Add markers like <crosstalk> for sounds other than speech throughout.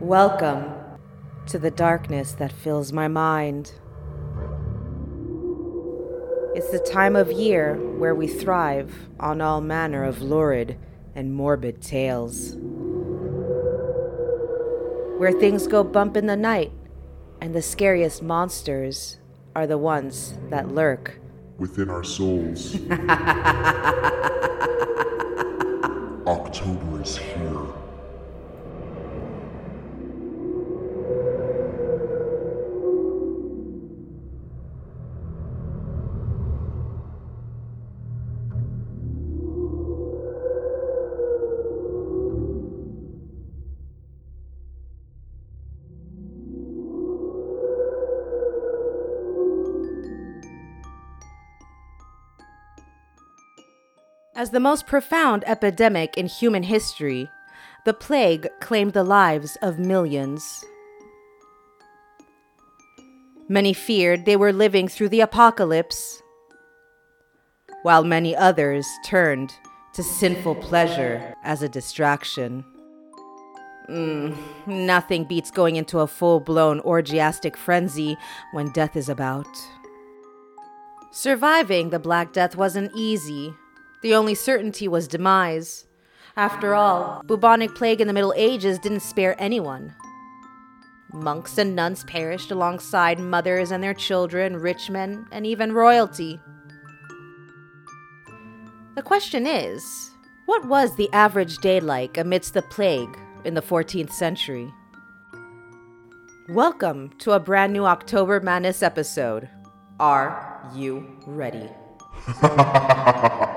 Welcome to the darkness that fills my mind. It's the time of year where we thrive on all manner of lurid and morbid tales. Where things go bump in the night, and the scariest monsters are the ones that lurk within our souls. <laughs> October is here. As the most profound epidemic in human history, the plague claimed the lives of millions. Many feared they were living through the apocalypse, while many others turned to sinful pleasure as a distraction. Mm, nothing beats going into a full blown orgiastic frenzy when death is about. Surviving the Black Death wasn't easy, the only certainty was demise. After all, bubonic plague in the Middle Ages didn't spare anyone. Monks and nuns perished alongside mothers and their children, rich men, and even royalty. The question is what was the average day like amidst the plague in the 14th century? Welcome to a brand new October Madness episode. Are you ready? <laughs>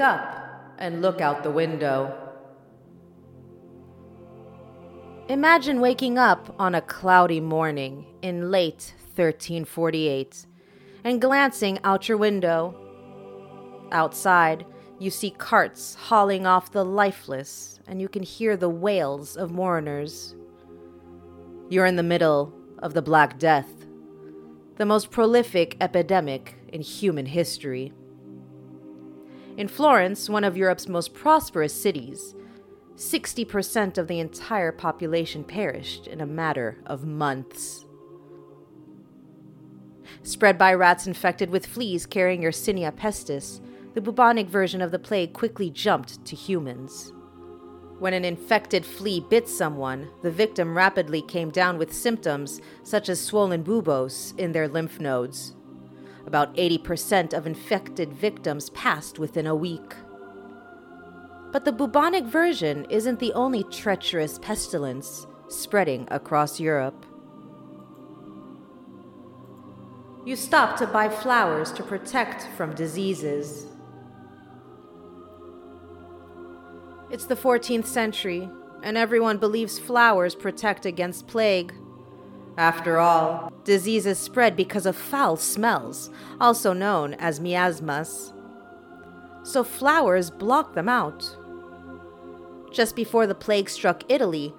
Wake up and look out the window. Imagine waking up on a cloudy morning in late 1348 and glancing out your window. Outside, you see carts hauling off the lifeless, and you can hear the wails of mourners. You're in the middle of the Black Death, the most prolific epidemic in human history. In Florence, one of Europe's most prosperous cities, 60% of the entire population perished in a matter of months. Spread by rats infected with fleas carrying Yersinia pestis, the bubonic version of the plague quickly jumped to humans. When an infected flea bit someone, the victim rapidly came down with symptoms such as swollen buboes in their lymph nodes. About 80% of infected victims passed within a week. But the bubonic version isn't the only treacherous pestilence spreading across Europe. You stop to buy flowers to protect from diseases. It's the 14th century, and everyone believes flowers protect against plague. After all, diseases spread because of foul smells, also known as miasmas. So flowers block them out. Just before the plague struck Italy,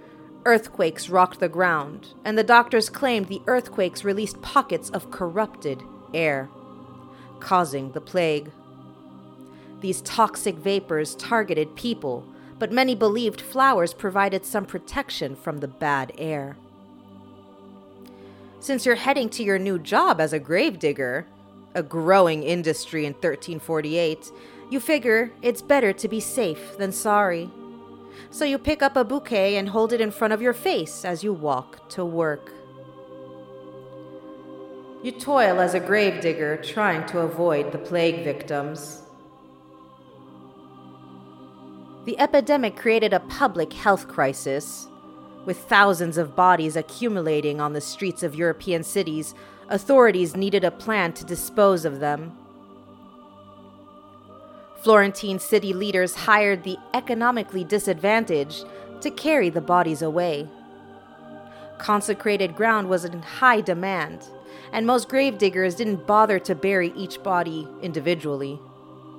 earthquakes rocked the ground, and the doctors claimed the earthquakes released pockets of corrupted air, causing the plague. These toxic vapors targeted people, but many believed flowers provided some protection from the bad air. Since you're heading to your new job as a gravedigger, a growing industry in 1348, you figure it's better to be safe than sorry. So you pick up a bouquet and hold it in front of your face as you walk to work. You toil as a gravedigger trying to avoid the plague victims. The epidemic created a public health crisis with thousands of bodies accumulating on the streets of European cities, authorities needed a plan to dispose of them. Florentine city leaders hired the economically disadvantaged to carry the bodies away. Consecrated ground was in high demand, and most gravediggers didn't bother to bury each body individually.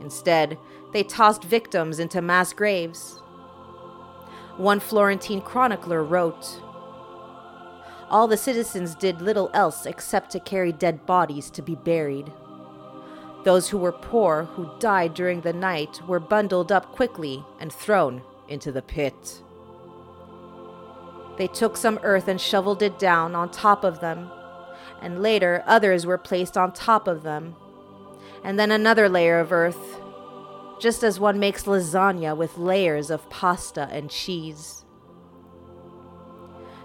Instead, they tossed victims into mass graves. One Florentine chronicler wrote All the citizens did little else except to carry dead bodies to be buried. Those who were poor, who died during the night, were bundled up quickly and thrown into the pit. They took some earth and shoveled it down on top of them, and later others were placed on top of them, and then another layer of earth, just as one makes lasagna with layers of pasta and cheese.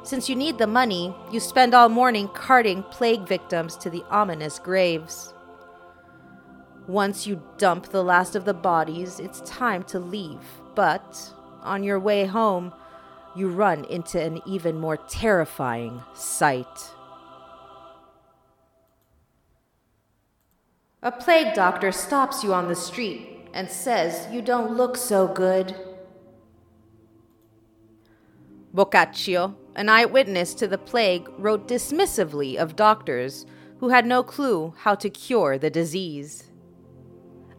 Since you need the money, you spend all morning carting plague victims to the ominous graves. Once you dump the last of the bodies, it's time to leave. But on your way home, you run into an even more terrifying sight. A plague doctor stops you on the street and says you don't look so good. Boccaccio, an eyewitness to the plague, wrote dismissively of doctors who had no clue how to cure the disease.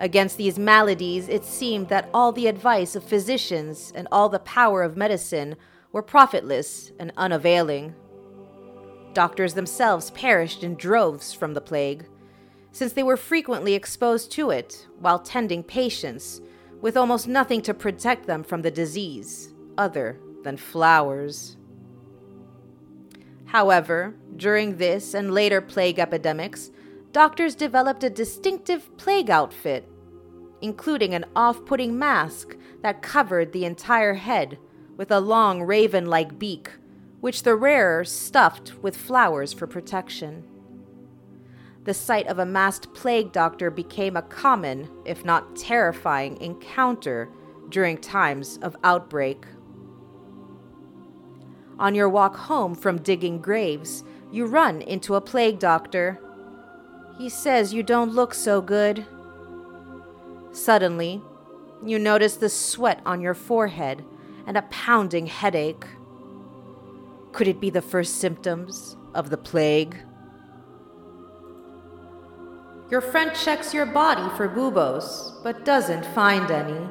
Against these maladies, it seemed that all the advice of physicians and all the power of medicine were profitless and unavailing. Doctors themselves perished in droves from the plague, since they were frequently exposed to it while tending patients, with almost nothing to protect them from the disease other than flowers. However, during this and later plague epidemics, doctors developed a distinctive plague outfit, including an off putting mask that covered the entire head with a long raven like beak, which the wearer stuffed with flowers for protection. The sight of a masked plague doctor became a common, if not terrifying, encounter during times of outbreak. On your walk home from digging graves, you run into a plague doctor he says you don't look so good. Suddenly, you notice the sweat on your forehead and a pounding headache. Could it be the first symptoms of the plague? Your friend checks your body for buboes, but doesn't find any.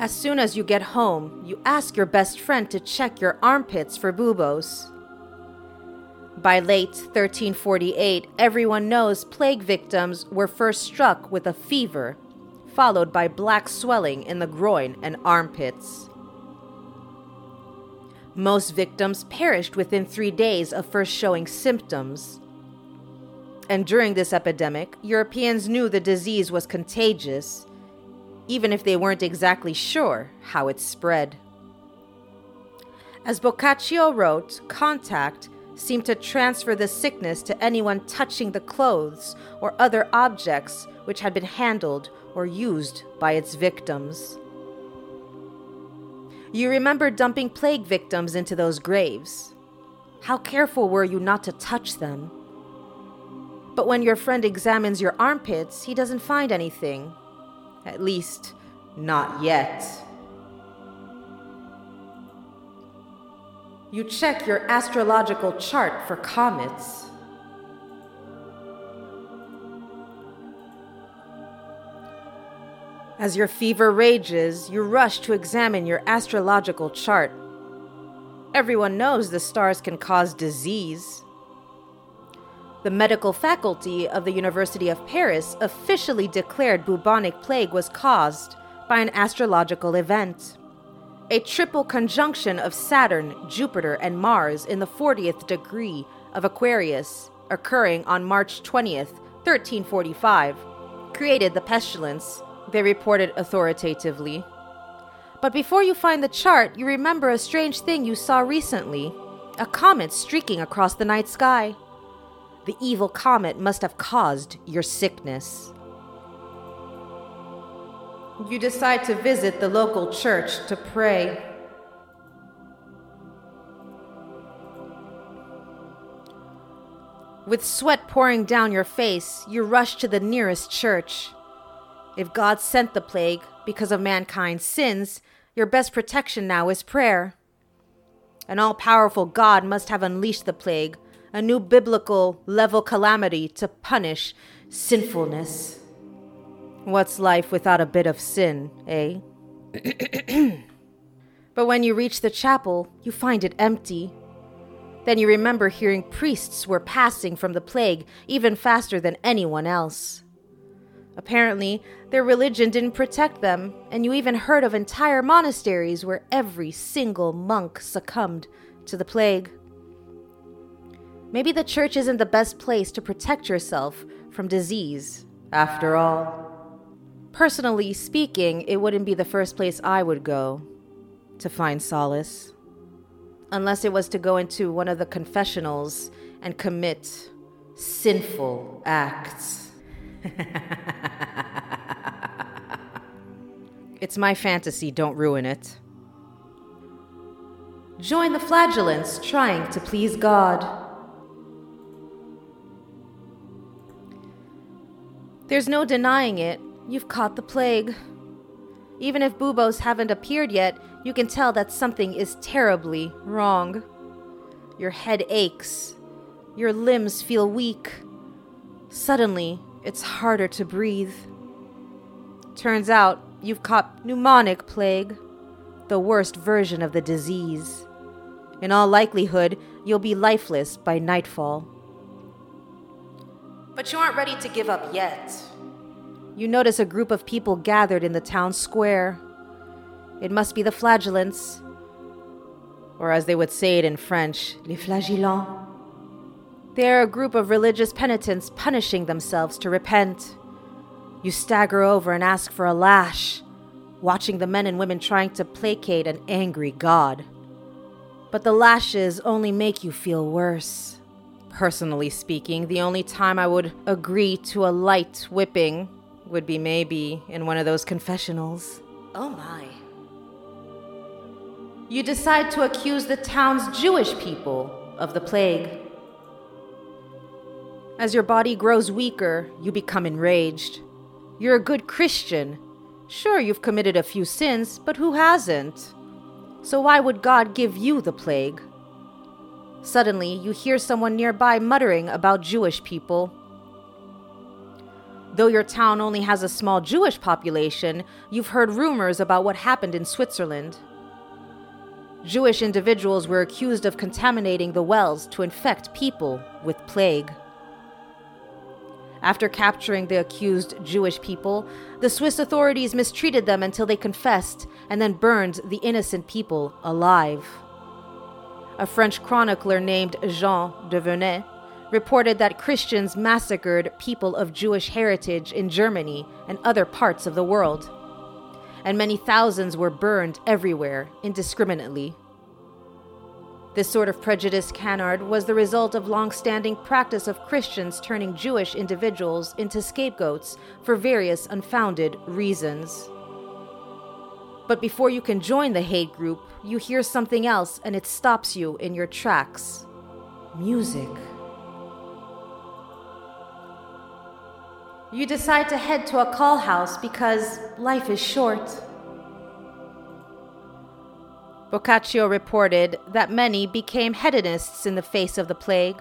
As soon as you get home, you ask your best friend to check your armpits for buboes. By late 1348, everyone knows plague victims were first struck with a fever, followed by black swelling in the groin and armpits. Most victims perished within three days of first showing symptoms. And during this epidemic, Europeans knew the disease was contagious, even if they weren't exactly sure how it spread. As Boccaccio wrote, contact seemed to transfer the sickness to anyone touching the clothes or other objects which had been handled or used by its victims. You remember dumping plague victims into those graves. How careful were you not to touch them? But when your friend examines your armpits, he doesn't find anything. At least, not yet. You check your astrological chart for comets. As your fever rages, you rush to examine your astrological chart. Everyone knows the stars can cause disease. The medical faculty of the University of Paris officially declared bubonic plague was caused by an astrological event a triple conjunction of Saturn, Jupiter, and Mars in the 40th degree of Aquarius, occurring on March 20th, 1345, created the pestilence, they reported authoritatively. But before you find the chart, you remember a strange thing you saw recently a comet streaking across the night sky. The evil comet must have caused your sickness. You decide to visit the local church to pray. With sweat pouring down your face, you rush to the nearest church. If God sent the plague because of mankind's sins, your best protection now is prayer. An all powerful God must have unleashed the plague, a new biblical level calamity to punish sinfulness. What's life without a bit of sin, eh? <clears throat> but when you reach the chapel, you find it empty. Then you remember hearing priests were passing from the plague even faster than anyone else. Apparently, their religion didn't protect them, and you even heard of entire monasteries where every single monk succumbed to the plague. Maybe the church isn't the best place to protect yourself from disease, after all. Personally speaking, it wouldn't be the first place I would go to find solace. Unless it was to go into one of the confessionals and commit sinful acts. <laughs> it's my fantasy, don't ruin it. Join the flagellants trying to please God. There's no denying it, you've caught the plague. Even if buboes haven't appeared yet, you can tell that something is terribly wrong. Your head aches, your limbs feel weak. Suddenly, it's harder to breathe. Turns out you've caught pneumonic plague, the worst version of the disease. In all likelihood, you'll be lifeless by nightfall. But you aren't ready to give up yet. You notice a group of people gathered in the town square. It must be the flagellants, or as they would say it in French, les flagellants. They are a group of religious penitents punishing themselves to repent. You stagger over and ask for a lash, watching the men and women trying to placate an angry God. But the lashes only make you feel worse. Personally speaking, the only time I would agree to a light whipping would be maybe in one of those confessionals. Oh my. You decide to accuse the town's Jewish people of the plague. As your body grows weaker, you become enraged. You're a good Christian. Sure, you've committed a few sins, but who hasn't? So why would God give you the plague? Suddenly, you hear someone nearby muttering about Jewish people. Though your town only has a small Jewish population, you've heard rumors about what happened in Switzerland. Jewish individuals were accused of contaminating the wells to infect people with plague. After capturing the accused Jewish people, the Swiss authorities mistreated them until they confessed and then burned the innocent people alive. A French chronicler named Jean de Venette reported that Christians massacred people of Jewish heritage in Germany and other parts of the world, and many thousands were burned everywhere indiscriminately. This sort of prejudice canard was the result of long-standing practice of Christians turning Jewish individuals into scapegoats for various unfounded reasons. But before you can join the hate group, you hear something else and it stops you in your tracks. Music. You decide to head to a call house because life is short. Boccaccio reported that many became hedonists in the face of the plague.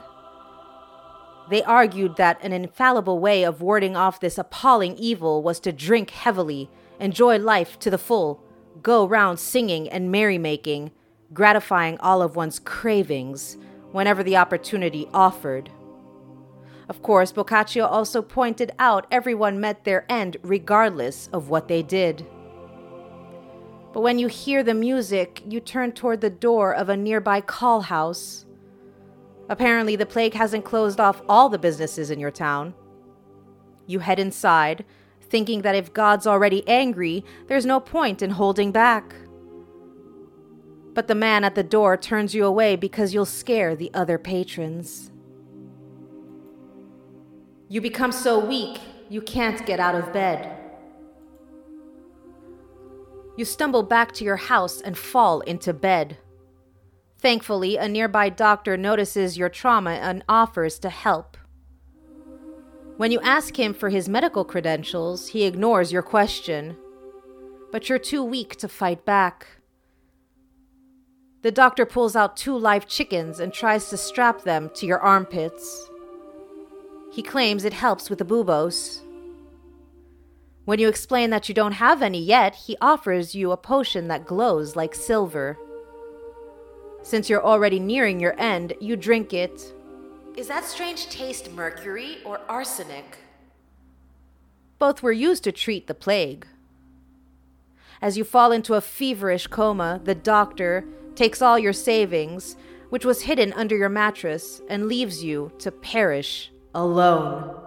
They argued that an infallible way of warding off this appalling evil was to drink heavily, enjoy life to the full, go round singing and merrymaking, gratifying all of one's cravings whenever the opportunity offered. Of course, Boccaccio also pointed out everyone met their end regardless of what they did. But when you hear the music, you turn toward the door of a nearby call house. Apparently, the plague hasn't closed off all the businesses in your town. You head inside, thinking that if God's already angry, there's no point in holding back. But the man at the door turns you away because you'll scare the other patrons. You become so weak, you can't get out of bed. You stumble back to your house and fall into bed. Thankfully, a nearby doctor notices your trauma and offers to help. When you ask him for his medical credentials, he ignores your question. But you're too weak to fight back. The doctor pulls out two live chickens and tries to strap them to your armpits. He claims it helps with the buboes. When you explain that you don't have any yet, he offers you a potion that glows like silver. Since you're already nearing your end, you drink it. Is that strange taste mercury or arsenic? Both were used to treat the plague. As you fall into a feverish coma, the doctor takes all your savings, which was hidden under your mattress, and leaves you to perish alone.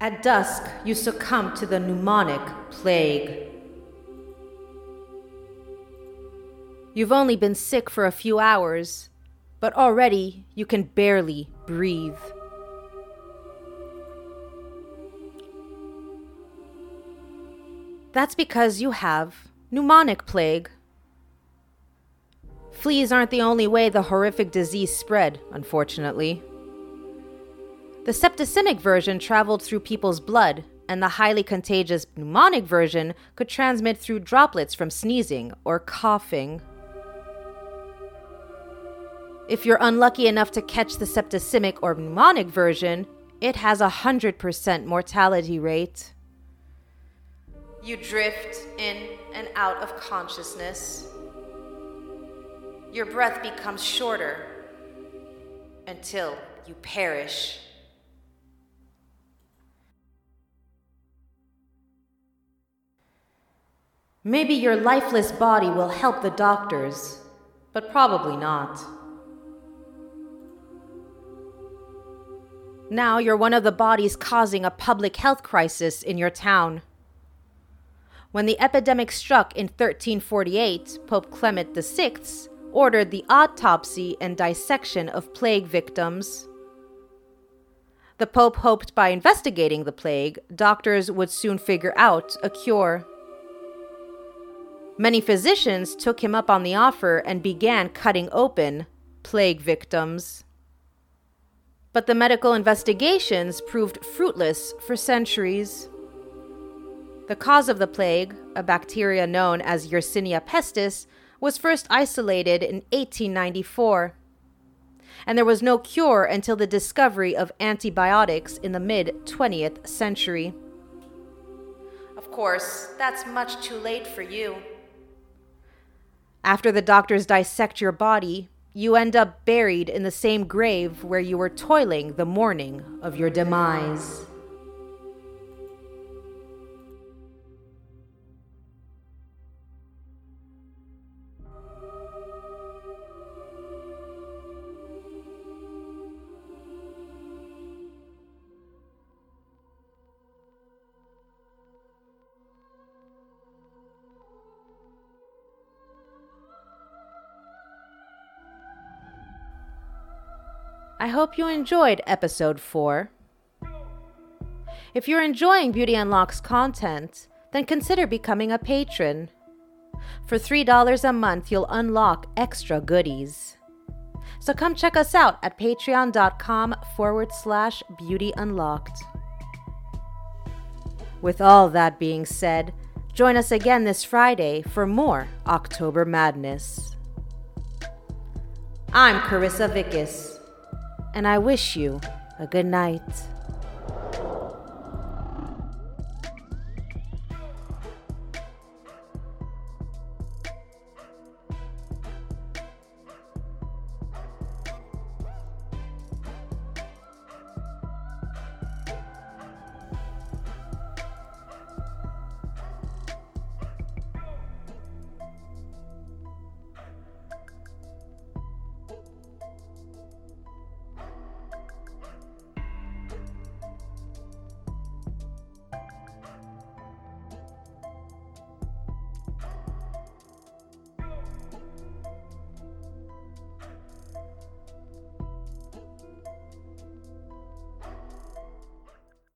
At dusk, you succumb to the pneumonic plague. You've only been sick for a few hours, but already you can barely breathe. That's because you have pneumonic plague. Fleas aren't the only way the horrific disease spread, unfortunately. The septicemic version traveled through people's blood, and the highly contagious pneumonic version could transmit through droplets from sneezing or coughing. If you're unlucky enough to catch the septicemic or pneumonic version, it has a 100% mortality rate. You drift in and out of consciousness. Your breath becomes shorter until you perish. Maybe your lifeless body will help the doctors, but probably not. Now you're one of the bodies causing a public health crisis in your town. When the epidemic struck in 1348, Pope Clement VI ordered the autopsy and dissection of plague victims. The Pope hoped by investigating the plague, doctors would soon figure out a cure. Many physicians took him up on the offer and began cutting open plague victims. But the medical investigations proved fruitless for centuries. The cause of the plague, a bacteria known as Yersinia pestis, was first isolated in 1894. And there was no cure until the discovery of antibiotics in the mid 20th century. Of course, that's much too late for you. After the doctors dissect your body, you end up buried in the same grave where you were toiling the morning of your demise. I hope you enjoyed episode 4. If you're enjoying Beauty Unlocks content, then consider becoming a patron. For $3 a month, you'll unlock extra goodies. So come check us out at patreon.com forward slash beauty unlocked. With all that being said, join us again this Friday for more October Madness. I'm Carissa Vickus and I wish you a good night.